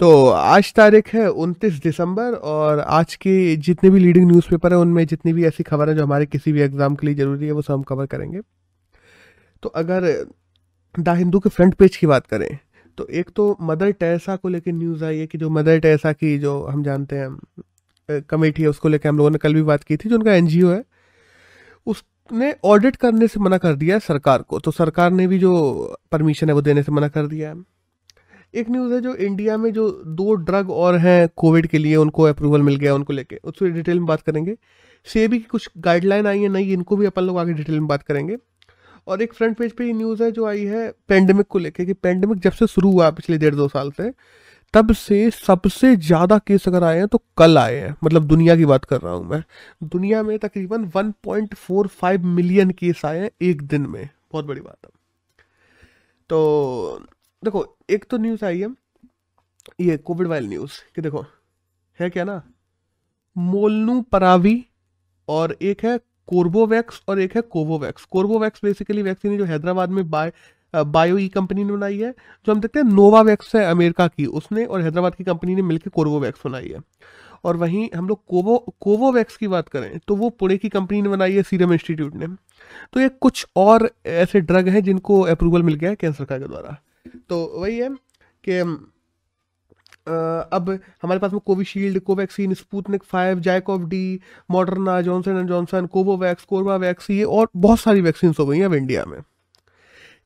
तो आज तारीख है उनतीस दिसंबर और आज के जितने भी लीडिंग न्यूज़पेपर हैं, उनमें जितनी भी ऐसी खबर है जो हमारे किसी भी एग्ज़ाम के लिए ज़रूरी है, वो सब हम कवर करेंगे। तो अगर द हिंदू के फ्रंट पेज की बात करें तो एक तो मदर टेरेसा को लेकर न्यूज़ आई है कि जो मदर टेरेसा की जो हम जानते हैं कमेटी है, उसको लेकर हम लोगों ने कल भी बात की थी, जो उनका एनजीओ है, उसने ऑडिट करने से मना कर दिया सरकार को। तो सरकार ने भी जो परमिशन है, वो देने से मना कर दिया है। एक न्यूज़ है जो इंडिया में जो दो ड्रग और हैं कोविड के लिए, उनको अप्रूवल मिल गया उनको लेके। उससे डिटेल में बात करेंगे। सेबी की कुछ गाइडलाइन आई है नई इनको भी अपन लोग आगे डिटेल में बात करेंगे। और एक फ्रंट पेज पे ये न्यूज़ है जो आई है पेंडेमिक को लेके, कि पेंडेमिक जब से शुरू हुआ पिछले डेढ़ दो साल से, तब से सबसे ज़्यादा केस अगर आए हैं तो कल आए हैं। मतलब दुनिया की बात कर रहा हूँ मैं। दुनिया में तकरीबन 1.45 मिलियन केस आए हैं एक दिन में। बहुत बड़ी बात है। तो देखो, एक तो न्यूज़ आई है, ये कोविड वाइल न्यूज़ कि देखो, है क्या ना? मोलनू परावी और एक है कोर्बोवैक्स और एक है कोवोवैक्स कोर्बोवैक्स बेसिकली वैक्सीन जो हैदराबाद में बाय बायो ई कंपनी ने बनाई है, जो हम देखते हैं नोवावैक्स है अमेरिका की उसने और हैदराबाद की कंपनी ने मिलकर कोर्बोवैक्स बनाई है। और वहीं हम लोग कोवो कोवोवैक्स की बात करें तो वो पुणे की कंपनी ने बनाई है सीरम इंस्टीट्यूट ने। तो ये कुछ और ऐसे ड्रग हैं जिनको अप्रूवल मिल गया है केंद्र सरकार के द्वारा। तो वही है कि अब हमारे पास में Covishield, Covaxin, Sputnik five ZyCoV D, Moderna, Johnson and Johnson, Covovax Corbevax ये और बहुत सारी वैक्सीन हो गई हैं अब इंडिया में।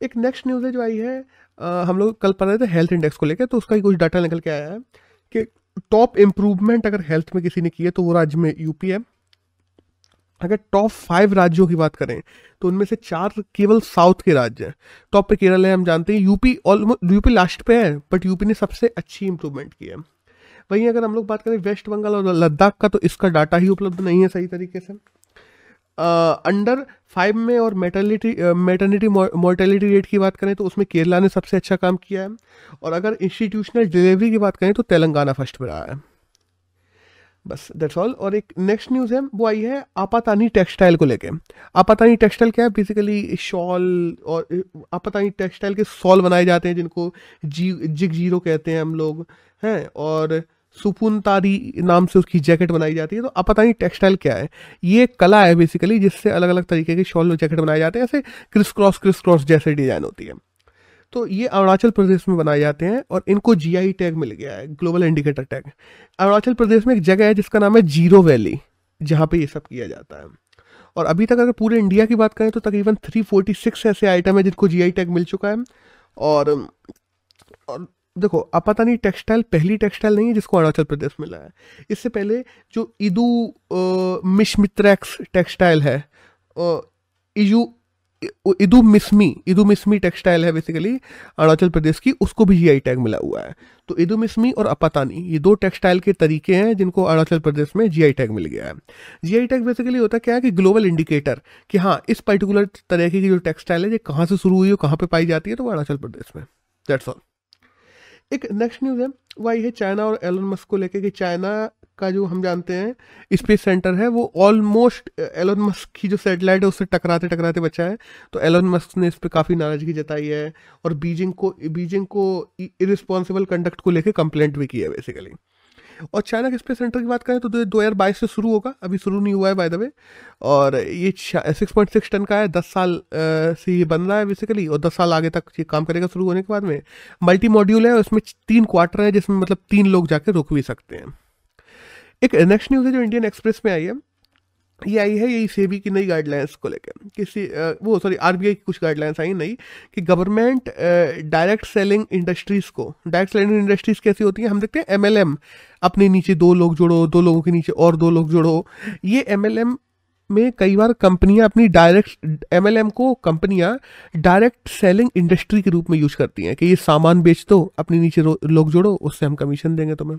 एक नेक्स्ट न्यूज़ है जो आई है हम लोग कल पढ़ रहे थे हेल्थ इंडेक्स को लेकर तो उसका ही कुछ डाटा निकल के आया है कि टॉप इम्प्रूवमेंट अगर हेल्थ में किसी ने की है तो वो राज्य में यूपी है। अगर टॉप फाइव राज्यों की बात करें तो उनमें से चार केवल साउथ के राज्य हैं। टॉप पे केरल है, हम जानते हैं यूपी ऑलमोस्ट यूपी लास्ट पे है बट यूपी ने सबसे अच्छी इंप्रूवमेंट की है। वहीं अगर हम लोग बात करें वेस्ट बंगाल और लद्दाख का तो इसका डाटा ही उपलब्ध नहीं है सही तरीके से। अंडर फाइव में और मेटर्निटी मेटर्निटी मोर्टेलिटी रेट की बात करें तो उसमें केरला ने सबसे अच्छा काम किया है। और अगर इंस्टीट्यूशनल डिलीवरी की बात करें तो तेलंगाना फ़र्स्ट पे रहा है। बस दैट्स ऑल और एक नेक्स्ट न्यूज़ है, वो आई है आपातानी टेक्सटाइल को लेके। आपातानी टेक्सटाइल क्या है? बेसिकली शॉल और, आपातानी टेक्सटाइल के शॉल बनाए जाते हैं, जिनको जी जिग ज़ीरो कहते हैं हम लोग, हैं? और सुपुन तारी नाम से उसकी जैकेट बनाई जाती है। तो आपातानी टेक्सटाइल क्या है? ये कला है बेसिकली जिससे अलग अलग तरीके के शॉल और जैकेट बनाए जाते हैं। ऐसे क्रिस क्रॉस क्रिस क्रॉस जैसे डिज़ाइन होती है। तो ये अरुणाचल प्रदेश में बनाए जाते हैं और इनको जीआई टैग मिल गया है global indicator tag Arunachal Pradesh में एक जगह है जिसका नाम है ज़ीरो वैली जहाँ पे ये सब किया जाता है। और अभी तक अगर पूरे इंडिया की बात करें तो तकरीबन 346 ऐसे आइटम है जिनको जीआई टैग मिल चुका है। और और देखो, अब पता नहीं टेक्सटाइल पहली टेक्सटाइल नहीं है जिसको अरुणाचल प्रदेश मिला है। इससे पहले जो इदू मिशमित्रैक्स टेक्सटाइल है इजू इदु मिसमी इदु मिसमी टेक्सटाइल है बेसिकली अरुणाचल प्रदेश की, उसको भी जीआई टैग मिला हुआ है। तो इदु मिसमी और अपतानी ये दो टेक्सटाइल के तरीके हैं जिनको अरुणाचल प्रदेश में जीआई टैग मिल गया है। जीआई टैग बेसिकली होता क्या है कि ग्लोबल इंडिकेटर कि हाँ इस पर्टिकुलर तरीके की जो टेक्सटाइल है, ये कहाँ से शुरू हुई है, कहाँ पे पाई जाती है तो अरुणाचल प्रदेश में। दैट्स ऑल एक नेक्स्ट न्यूज़ है वही है चाइना और एलन मस्क को लेकर कि चाइना का जो हम जानते हैं स्पेस सेंटर है, वो ऑलमोस्ट एलोन मस्क की जो सेटेलाइट है, उससे टकराते टकराते बचा है। तो एलोन मस्क ने इस पर काफ़ी नाराज़गी जताई है और बीजिंग को बीजिंग को इरिस्पॉन्सिबल कंडक्ट को लेकर कंप्लेंट भी की है बेसिकली और चाइना के स्पेस सेंटर की बात करें तो दो हज़ार बाईस से शुरू होगा। अभी शुरू नहीं हुआ है बाय द वे और ये सिक्स पॉइंट सिक्स टन का है। दस साल से ये बन रहा है बेसिकली और दस साल आगे तक ये काम करेगा शुरू होने के बाद में। मल्टी मॉड्यूल है उसमें तीन क्वार्टर है, जिसमें मतलब तीन लोग जाके रुक भी सकते हैं। एक नेक्स्ट न्यूज़ है जो इंडियन एक्सप्रेस में आई है। ये आई है, यही सेबी की नई गाइडलाइंस को लेकर किसी वो सॉरी आरबीआई की कुछ गाइडलाइंस आई नई कि गवर्नमेंट डायरेक्ट सेलिंग इंडस्ट्रीज़ को डायरेक्ट सेलिंग इंडस्ट्रीज़ कैसी होती हैं? हम देखते हैं एमएलएम अपने नीचे दो लोग जोड़ो, दो लोगों के नीचे और दो लोग जोड़ो। ये एमएलएम में कई बार कंपनियाँ अपनी डायरेक्ट एमएलएम को कंपनियाँ डायरेक्ट सेलिंग इंडस्ट्री के रूप में यूज़ करती हैं कि ये सामान बेच दो, अपने नीचे लोग जोड़ो, उससे हम कमीशन देंगे तुम्हें।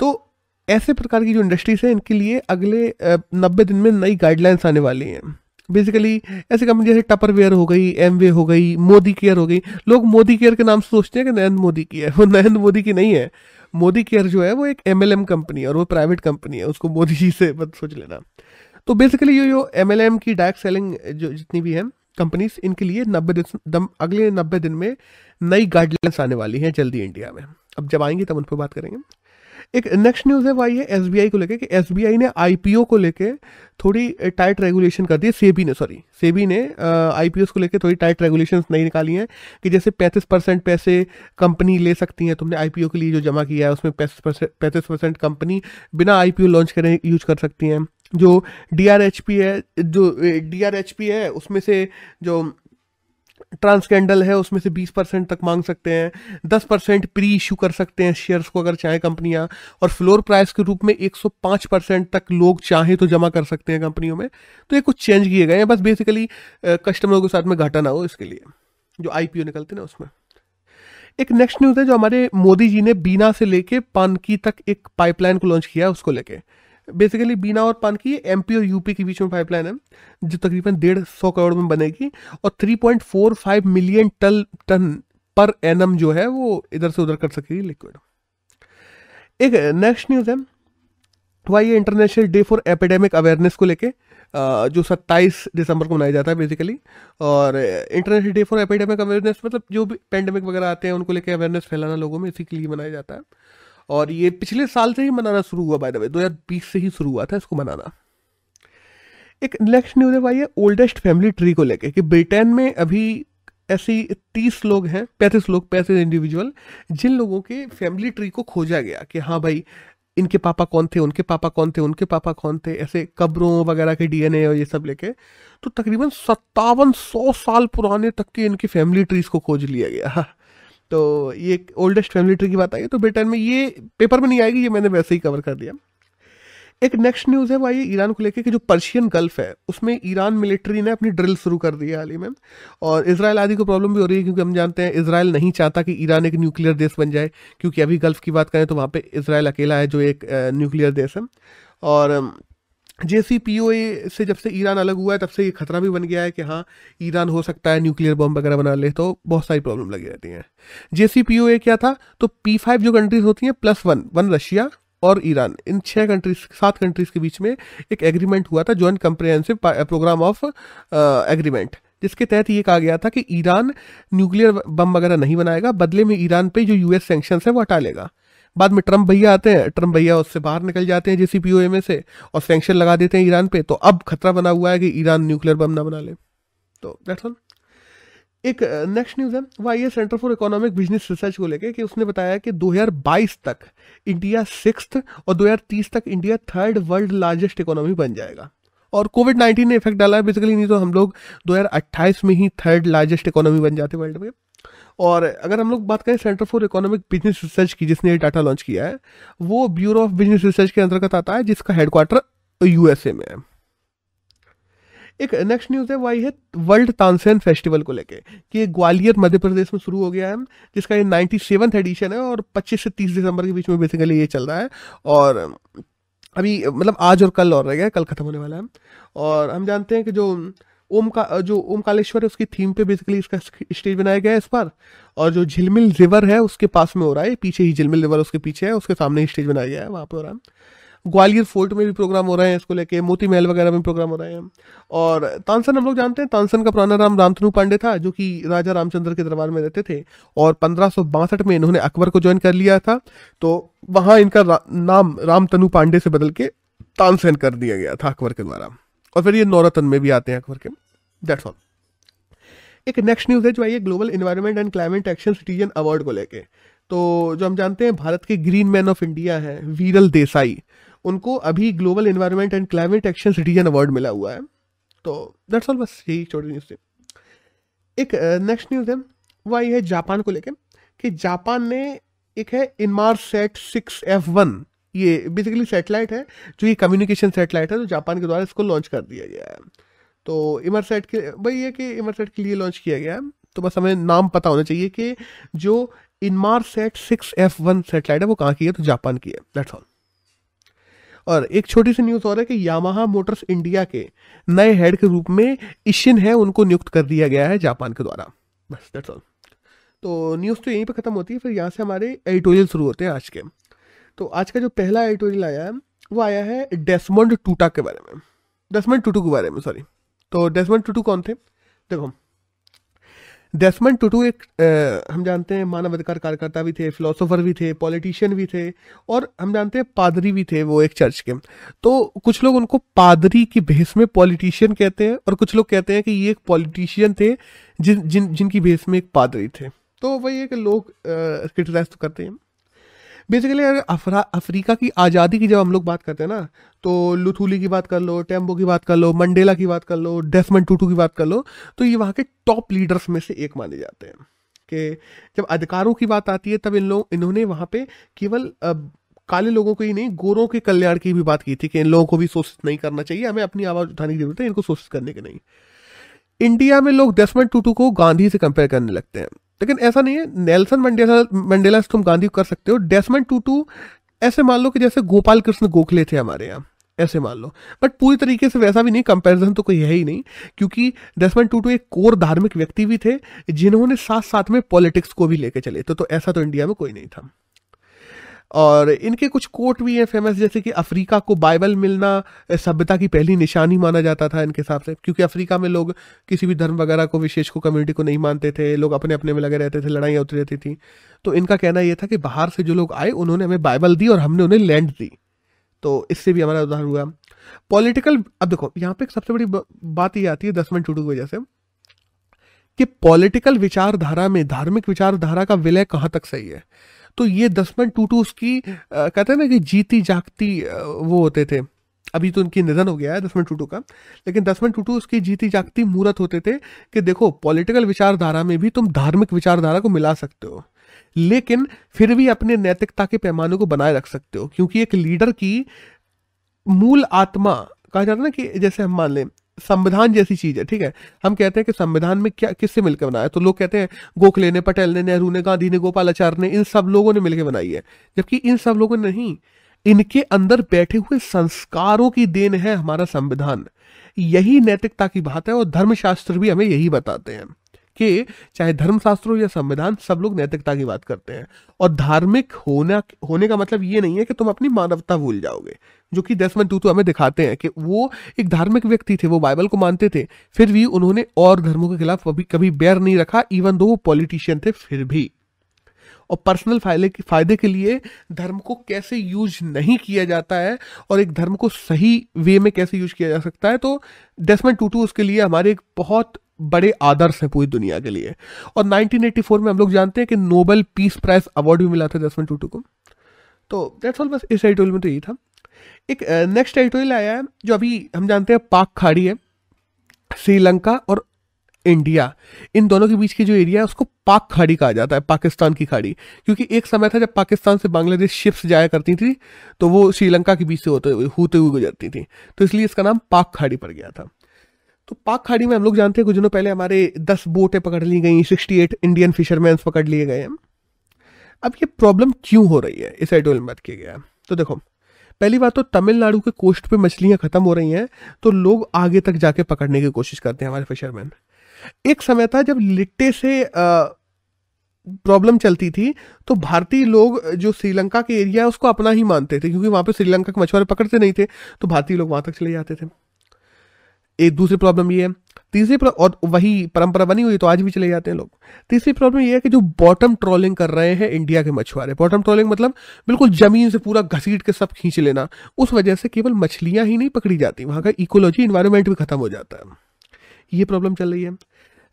तो ऐसे प्रकार की जो इंडस्ट्रीज़ हैं, इनके लिए अगले नब्बे दिन में नई गाइडलाइंस आने वाली हैं। बेसिकली ऐसे कंपनी जैसे टपर वेयर हो गई एम वे हो गई मोदी केयर हो गई। लोग मोदी केयर के नाम से सोचते हैं कि नरेंद्र मोदी की है, वो नरेंद्र मोदी की नहीं है। मोदी केयर जो है, वो एक एमएलएम कंपनी है और वो प्राइवेट कंपनी है, उसको मोदी जी से मत सोच लेना। तो बेसिकली ये जो एमएलएम की डायरेक्ट सेलिंग जो जितनी भी है कंपनीज़ इनके लिए नब्बे दिन दम, अगले नब्बे दिन में नई गाइडलाइंस आने वाली हैं जल्दी इंडिया में। अब जब आएँगे तब उन पर बात करेंगे। एक नेक्स्ट न्यूज़ है, वही है एसबीआई को लेके कि एसबीआई ने आईपीओ को लेके थोड़ी टाइट रेगुलेशन कर दी है, सेबी ने सॉरी सेबी ने आईपीओ को लेके थोड़ी टाइट रेगुलेशन नहीं निकाली हैं कि जैसे पैंतीस परसेंट पैसे कंपनी ले सकती हैं। तुमने आईपीओ के लिए जो जमा किया है, उसमें पैंतीस परसेंट कंपनी बिना आईपीओ लॉन्च करें यूज़ कर सकती हैं। जो डीआरएचपी है, जो डीआरएचपी है, उसमें से जो ट्रांसकेंडल है, उसमें से 20 परसेंट तक मांग सकते हैं 10 परसेंट प्री इशू कर सकते हैं शेयर्स को अगर चाहे कंपनियाँ, और फ्लोर प्राइस के रूप में 105 परसेंट तक लोग चाहे तो जमा कर सकते हैं कंपनियों में। तो ये कुछ चेंज किए गए हैं, बस बेसिकली कस्टमरों के साथ में घाटा ना हो इसके लिए, जो आईपीओ निकलते ना उसमें। एक नेक्स्ट न्यूज़ है जो हमारे मोदी जी ने बीना से लेके पानकी तक एक पाइपलाइन को लॉन्च किया उसको लेके। बेसिकली बीना और पान की एमपी और यूपी के बीच में पाइपलाइन है, जो तकरीबन डेढ़ सौ करोड़ में बनेगी और 3.45 मिलियन टन टन पर एनम जो है वो इधर से उधर कर सकेगी लिक्विड एक नेक्स्ट न्यूज़ है वह ये international day for epidemic awareness को लेके जो 27 दिसंबर को मनाया जाता है बेसिकली और international day for epidemic awareness मतलब जो भी पेंडेमिक वगैरह आते हैं उनको लेके अवेयरनेस फैलाना लोगों में इसी के लिए मनाया जाता है। और ये पिछले साल से ही मनाना शुरू हुआ बाय द वे 2020 से ही शुरू हुआ था इसको मनाना। एक नेक्स्ट न्यूज़ है ओल्डेस्ट फैमिली ट्री को लेके कि ब्रिटेन में अभी ऐसी तीस लोग हैं, पैंतीस लोग, पैंतीस इंडिविजुअल जिन लोगों के फैमिली ट्री को खोजा गया कि हाँ भाई, इनके पापा कौन थे, उनके पापा कौन थे, उनके पापा कौन थे, ऐसे कब्रों वगैरह के डीएनए और ये सब लेके तो तकरीबन सत्तावन सौ साल पुराने तक के इनकी फैमिली ट्रीज को खोज लिया गया। तो ये ओल्डेस्ट फैमिली ट्री की बात आई तो ब्रिटेन में ये पेपर में नहीं आएगी, ये मैंने वैसे ही कवर कर दिया एक नेक्स्ट न्यूज़ है, वही ईरान को लेकर कि जो पर्शियन गल्फ है, उसमें ईरान मिलिट्री ने अपनी ड्रिल शुरू कर दी है हाल ही में। और इसराइल आदि को प्रॉब्लम भी हो रही है, क्योंकि हम जानते हैं इसराइल नहीं चाहता कि ईरान एक न्यूक्लियर देश बन जाए, क्योंकि अभी गल्फ की बात करें तो वहाँ पर इसराइल अकेला है, जो एक न्यूक्लियर देश है। और जेसीपीओए से जब से ईरान अलग हुआ है, तब से ये खतरा भी बन गया है कि हाँ ईरान हो सकता है न्यूक्लियर बॉम्ब वगैरह बना ले तो बहुत सारी प्रॉब्लम लगी रहती हैं। जेसीपीओए क्या था? तो पी फाइव जो कंट्रीज़ होती हैं प्लस वन वन रशिया और ईरान। इन छह कंट्रीज़ सात कंट्रीज़ के बीच में एक एग्रीमेंट हुआ था joint comprehensive program of agreement जिसके तहत ये कहा गया था कि ईरान न्यूक्लियर बम वगैरह नहीं बनाएगा, बदले में ईरान पे जो यूएस सेंक्शन है, वो हटा लेगा। बाद में ट्रंप भैया आते हैं ट्रंप भैया उससे बाहर निकल जाते हैं जेसी में से और सेंक्शन लगा देते हैं ईरान पे। तो अब खतरा बना हुआ है कि ईरान न्यूक्लियर बम ना बना ले। तो दैट्स ऑल एक नेक्स्ट न्यूज़ है। वो आई centre for economic business research को लेके कि उसने बताया कि 2022 तक इंडिया सिक्स और 2030 तक India third world largest economy बन जाएगा। और कोविड 19 ने इफ़ेक्ट डाला है। बेसिकली नहीं तो हम लोग 2028 में ही थर्ड लार्जेस्ट इकोनॉमी बन जाते वर्ल्ड में। और अगर हम लोग बात करें centre for economic business research की, जिसने ये डाटा लॉन्च किया है, वो ब्यूरो ऑफ़ बिज़नेस रिसर्च के अंतर्गत आता है, जिसका हेडक्वार्टर यूएसए में है। एक नेक्स्ट न्यूज़ है, वही है वर्ल्ड तानसेन फेस्टिवल को लेके, कि ग्वालियर मध्य प्रदेश में शुरू हो गया है, जिसका ये नाइन्टी सेवन्थ एडिशन है, और 25 से 30 दिसंबर के बीच में बेसिकली ये चल रहा है। और अभी मतलब आज और कल और रह गया कल खत्म होने वाला है। और हम जानते हैं कि जो ओम का, जो ओम कालेश्वर है, उसकी थीम पे बेसिकली इसका स्टेज बनाया गया है इस बार। और जो झिलमिल रिवर है, उसके पास में हो रहा है। पीछे ही झिलमिल रिवर उसके पीछे है, उसके सामने ही स्टेज बनाया गया है वहाँ पे हो रहा है। ग्वालियर फोर्ट में भी प्रोग्राम हो रहे हैं इसको लेके मोती महल वगैरह में प्रोग्राम हो रहे हैं। और तानसन हम लोग जानते हैं, तानसन का पुराना नाम रामतनु पांडे था, जो कि राजा रामचंद्र के दरबार में रहते थे। और पंद्रह में इन्होंने अकबर को ज्वाइन कर लिया था। तो वहाँ इनका नाम रामतनु पांडे से बदल के तानसेन कर दिया गया था अकबर के द्वारा। और फिर ये नौरतन में भी आते हैं अकबर के। दैट्स ऑल एक नेक्स्ट न्यूज़ है जो आई है global environment and climate action citizen award को लेके। तो जो हम जानते हैं, भारत के ग्रीन मैन ऑफ़ इंडिया हैं वीरल देसाई उनको अभी global environment and climate action citizen award मिला हुआ है। तो दैट्स ऑल बस यही छोटी न्यूज़ थी। एक नेक्स्ट न्यूज़ है, वो आई है जापान को लेके कि जापान ने एक है Inmarsat six F one ये बेसिकली सेटेलाइट है, जो ये कम्युनिकेशन सेटेलाइट है तो जापान के द्वारा इसको लॉन्च कर दिया गया है। तो इमरसेट के, वही है कि इमरसेट के लिए लॉन्च किया गया है। तो बस हमें नाम पता होना चाहिए कि जो Inmarsat six F one satellite है, वो कहाँ की है? तो जापान की है। दैट्स ऑल और एक छोटी सी न्यूज़ और है कि यामाहा मोटर्स इंडिया के नए हेड के रूप में इशिन है, उनको नियुक्त कर दिया गया है जापान के द्वारा। बस दैट्स ऑल तो न्यूज़ तो यहीं पर ख़त्म होती है, फिर यहाँ से हमारे एडिटोरियल शुरू होते हैं आज के। तो आज का जो पहला एडिटोरियल आया है वो आया है डेसमंड टूटा के बारे में। डेसमंड टूटू के बारे में सॉरी तो डेसमंड टूटू कौन थे? देखो डेस्मंड टूटू एक आ, हम जानते हैं मानवाधिकार कार्यकर्ता भी थे फिलोसोफर भी थे पॉलिटिशियन भी थे और हम जानते हैं पादरी भी थे वो एक चर्च के। तो कुछ लोग उनको पादरी की भेस में पॉलिटिशियन कहते हैं और कुछ लोग कहते हैं कि ये एक पॉलिटिशियन थे जिन जिन जिनकी भेस में एक पादरी थे। तो वही है कि लोग क्रिटिसाइज तो करते हैं। बेसिकली अगर अफरा, अफ्रीका की आज़ादी की जब हम लोग बात करते हैं ना तो लुथुली की बात कर लो टेम्बो की बात कर लो, मंडेला की बात कर लो डेफमंड टूटू की बात कर लो तो ये वहाँ के टॉप लीडर्स में से एक माने जाते हैं। कि जब अधिकारों की बात आती है, तब इन लोग, इन्होंने वहाँ पे केवल काले लोगों को ही नहीं, गोरों के कल्याण की भी बात की थी कि इन लोगों को भी शोषित नहीं करना चाहिए, हमें अपनी आवाज़ उठाने की ज़रूरत है, इनको शोषित करने की नहीं। इंडिया में लोग डेस्मंड टूटू को गांधी से कंपेयर करने लगते हैं। लेकिन ऐसा नहीं है नेल्सन मंडेला मंडेला तुम गांधी कर सकते हो। डेसमन टूटू ऐसे मान लो कि जैसे गोपाल कृष्ण गोखले थे हमारे यहाँ ऐसे मान लो। बट पूरी तरीके से वैसा भी नहीं कंपैरिजन तो कोई है ही नहीं क्योंकि डेस्मंड टूटू एक कोर धार्मिक व्यक्ति भी थे जिन्होंने साथ साथ में पॉलिटिक्स को भी लेके चले तो, तो ऐसा तो इंडिया में कोई नहीं था। और इनके कुछ कोट भी हैं फ़ेमस जैसे कि अफ्रीका को बाइबल मिलना सभ्यता की पहली निशानी माना जाता था इनके हिसाब से। क्योंकि अफ्रीका में लोग किसी भी धर्म वगैरह को, विशेष को कम्युनिटी को नहीं मानते थे, लोग अपने अपने में लगे रहते थे, लड़ाइयाँ उतरी रहती थी। तो इनका कहना यह था कि बाहर से जो लोग आए, उन्होंने हमें बाइबल दी और हमने उन्हें लैंड दी। तो इससे भी हमारा उदाहरण हुआ। पॉलिटिकल अब देखो, यहाँ पे सबसे बड़ी बात ये आती है, दस मिनट टूटू की वजह से, कि पॉलिटिकल विचारधारा में, धार्मिक विचारधारा का विलय कहाँ तक सही है? तो ये दसमन टूटू उसकी कहते हैं ना कि जीती जागती वो होते थे। अभी तो उनकी निधन हो गया है दसमन टूटू का। लेकिन दसमन टूटू उसकी जीती जागती मूर्त होते थे कि देखो, पॉलिटिकल विचारधारा में भी तुम धार्मिक विचारधारा को मिला सकते हो। लेकिन फिर भी अपने नैतिकता के पैमाने को बनाए रख सकते हो, क्योंकि एक लीडर की मूल आत्मा, कहा जाता है ना कि जैसे हम मान लें संविधान जैसी चीज़ है, ठीक है? हम कहते हैं कि संविधान में क्या, किससे मिलकर बनाया? तो लोग कहते हैं, गोखले ने, पटेल ने, नेहरू ने, गांधी ने, गोपालाचार्य ने, इन सब लोगों ने मिलकर बनाई है। जबकि इन सब लोगों ने नहीं, इनके अंदर बैठे हुए संस्कारों की देन है हमारा संविधान। यही नैतिकता की बात है और धर्मशास्त्र भी हमें यही बताते हैं। कि चाहे धर्मशास्त्र हो या संविधान, सब लोग नैतिकता की बात करते हैं। और धार्मिक होना, होने का मतलब ये नहीं है कि तुम अपनी मानवता भूल जाओगे। जो कि दसमन टूतू हमें दिखाते हैं कि वो एक धार्मिक व्यक्ति थे, वो बाइबल को मानते थे। फिर भी उन्होंने और धर्मों के खिलाफ कभी कभी बैर नहीं रखा इवन दो वो पॉलिटिशियन थे, फिर भी। और पर्सनल फ़ायदे के फ़ायदे के लिए धर्म को कैसे यूज़ नहीं किया जाता है और एक धर्म को सही वे में कैसे यूज़ किया जा सकता है तो डेस्मंड टूटू उसके लिए हमारे एक बहुत बड़े आदर्श हैं पूरी दुनिया के लिए। और 1984 में हम लोग जानते हैं कि नोबल पीस प्राइज अवार्ड भी मिला था डेस्मंड टूटू को। तो दैट्स ऑल बस इस एडिटोरियल में तो यही था। एक नेक्स्ट एडिटोरियल आया है, जो अभी हम जानते हैं पाक खाड़ी है, श्रीलंका और इंडिया। इन दोनों के बीच की जो एरिया है, उसको पाक खाड़ी कहा जाता है, पाकिस्तान की खाड़ी। क्योंकि एक समय था जब पाकिस्तान से बांग्लादेश शिप्स जाया करती थी तो वो श्रीलंका के बीच से होते होते हुए गुजरती थी। तो इसलिए इसका नाम पाक खाड़ी पड़ गया था। तो पाक खाड़ी में हम लोग जानते हैं कुछ दिनों पहले हमारे दस बोटें पकड़ ली गई सिक्सटी एट इंडियन फिशरमैन पकड़ लिए गए हैं। अब ये प्रॉब्लम क्यों हो रही है? इस एडोल में बात किया गया तो देखो, पहली बात तो तमिलनाडु के कोस्ट पे मछलियाँ खत्म हो रही हैं तो लोग आगे तक जाके पकड़ने की कोशिश करते हैं हमारे फिशरमैन एक समय था जब लिट्टे से प्रॉब्लम चलती थी तो भारतीय लोग जो श्रीलंका के एरिया है, उसको अपना ही मानते थे, क्योंकि वहाँ पे श्रीलंका के मछुआरे पकड़ते नहीं थे तो भारतीय लोग वहाँ तक चले जाते थे। एक दूसरी प्रॉब्लम ये है। तीसरी और वही परंपरा बनी हुई तो आज भी चले जाते हैं लोग। तीसरी प्रॉब्लम ये है कि जो बॉटम ट्रोलिंग कर रहे हैं इंडिया के मछुआरे। बॉटम ट्रोलिंग मतलब बिल्कुल ज़मीन से पूरा घसीट के सब खींच लेना। उस वजह से केवल मछलियाँ ही नहीं पकड़ी जाती, वहाँ का इकोलॉजी इन्वायरमेंट भी खत्म हो जाता है। ये प्रॉब्लम चल रही है।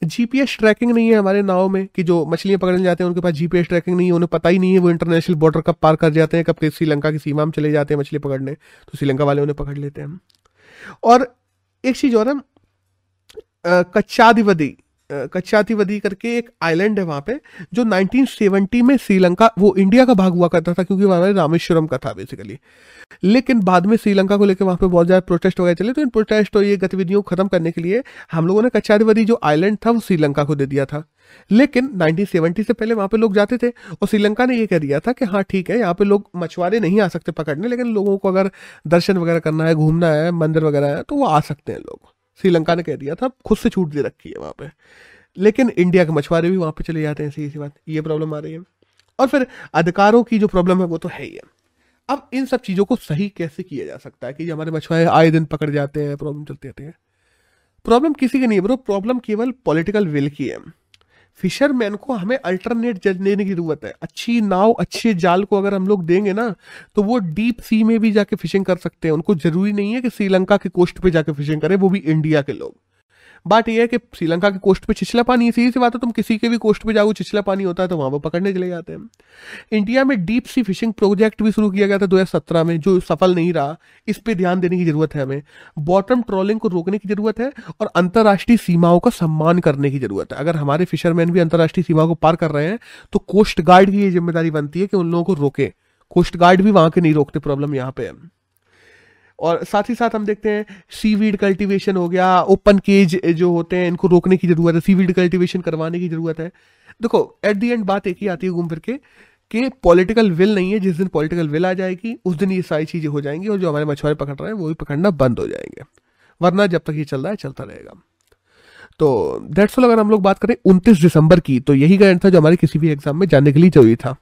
जीपीएस ट्रैकिंग नहीं है हमारे नाव में कि जो मछलियाँ पकड़ने जाते हैं, उनके पास जीपीएस ट्रैकिंग नहीं है, उन्हें पता ही नहीं है वो इंटरनेशनल बॉर्डर कब पार कर जाते हैं, कब श्रीलंका की सीमा में चले जाते हैं मछली पकड़ने। तो श्रीलंका वाले उन्हें पकड़ लेते हैं। और एक चीज़ और है कच्चादिवदी कच्चातिवदी करके एक आइलैंड है वहाँ पे, जो 1970 में श्रीलंका, वो इंडिया का भाग हुआ करता था क्योंकि वहाँ रामेश्वरम का था बेसिकली लेकिन बाद में श्रीलंका को लेकर वहाँ पे बहुत ज़्यादा प्रोटेस्ट वगैरह चले तो इन प्रोटेस्ट और ये गतिविधियों को खत्म करने के लिए हम लोगों ने कच्चादिवदी जो आइलैंड था, वो श्रीलंका को दे दिया था। लेकिन 1970 से पहले वहाँ पे लोग जाते थे, और श्रीलंका ने ये कह दिया था कि हाँ ठीक है, यहाँ पे लोग मछुआरे नहीं आ सकते पकड़ने, लेकिन लोगों को अगर दर्शन वगैरह करना है, घूमना है, मंदिर वगैरह है तो वो आ सकते हैं लोग। श्रीलंका ने कह दिया था, खुद से छूट दे रखी है वहाँ पे। लेकिन इंडिया के मछुआरे भी वहाँ पे चले जाते हैं सही सी बात। ये प्रॉब्लम आ रही है। और फिर अधिकारों की जो प्रॉब्लम है, वो तो है ही है। अब इन सब चीज़ों को सही कैसे किया जा सकता है कि हमारे मछुआरे आए दिन पकड़ जाते हैं प्रॉब्लम चलते रहते हैं? प्रॉब्लम किसी की नहीं है ब्रो प्रॉब्लम केवल पॉलिटिकल विल की है। फिशरमैन को हमें अल्टरनेट जज देने की ज़रूरत है। अच्छी नाव, अच्छे जाल को अगर हम लोग देंगे ना तो वो डीप सी में भी जाके फिशिंग कर सकते हैं। उनको ज़रूरी नहीं है कि श्रीलंका के कोस्ट पे जाके फिशिंग करें, वो भी इंडिया के लोग। बात यह है कि श्रीलंका के कोस्ट पे छिछला पानी सीधी सी बात है, तुम किसी के भी कोस्ट पे जाओ, छिछला पानी होता है तो वहाँ पर पकड़ने चले जाते हैं। इंडिया में डीप सी फिशिंग प्रोजेक्ट भी शुरू किया गया था 2017 में, जो सफल नहीं रहा। इस पर ध्यान देने की ज़रूरत है हमें। बॉटम ट्रॉलिंग को रोकने की ज़रूरत है और अंतर्राष्ट्रीय सीमाओं का सम्मान करने की ज़रूरत है। अगर हमारे फिशरमैन भी अंतर्राष्ट्रीय सीमा को पार कर रहे हैं तो कोस्ट गार्ड की ये ज़िम्मेदारी बनती है कि उन लोगों को रोके। कोस्ट गार्ड भी वहाँ के नहीं रोकते प्रॉब्लम यहाँ पे है। और साथ ही साथ हम देखते हैं सीवीड कल्टीवेशन हो गया ओपन केज जो होते हैं, इनको रोकने की ज़रूरत है सीवीड कल्टीवेशन करवाने की ज़रूरत है। देखो एट दी एंड बात एक ही आती है घूम फिर के कि पॉलिटिकल विल नहीं है, जिस दिन पॉलिटिकल विल आ जाएगी, उस दिन ये सारी चीज़ें हो जाएँगी और जो हमारे मछुआरे पकड़ रहे हैं, वो भी पकड़ना बंद हो जाएँगे। वरना जब तक ये चल रहा है, चलता रहेगा। तो डेट्स अगर हम लोग बात करें 29 दिसंबर की तो यही गाइड था जो हमारे किसी भी एग्ज़ाम में जाने के लिए ज़रूरी था।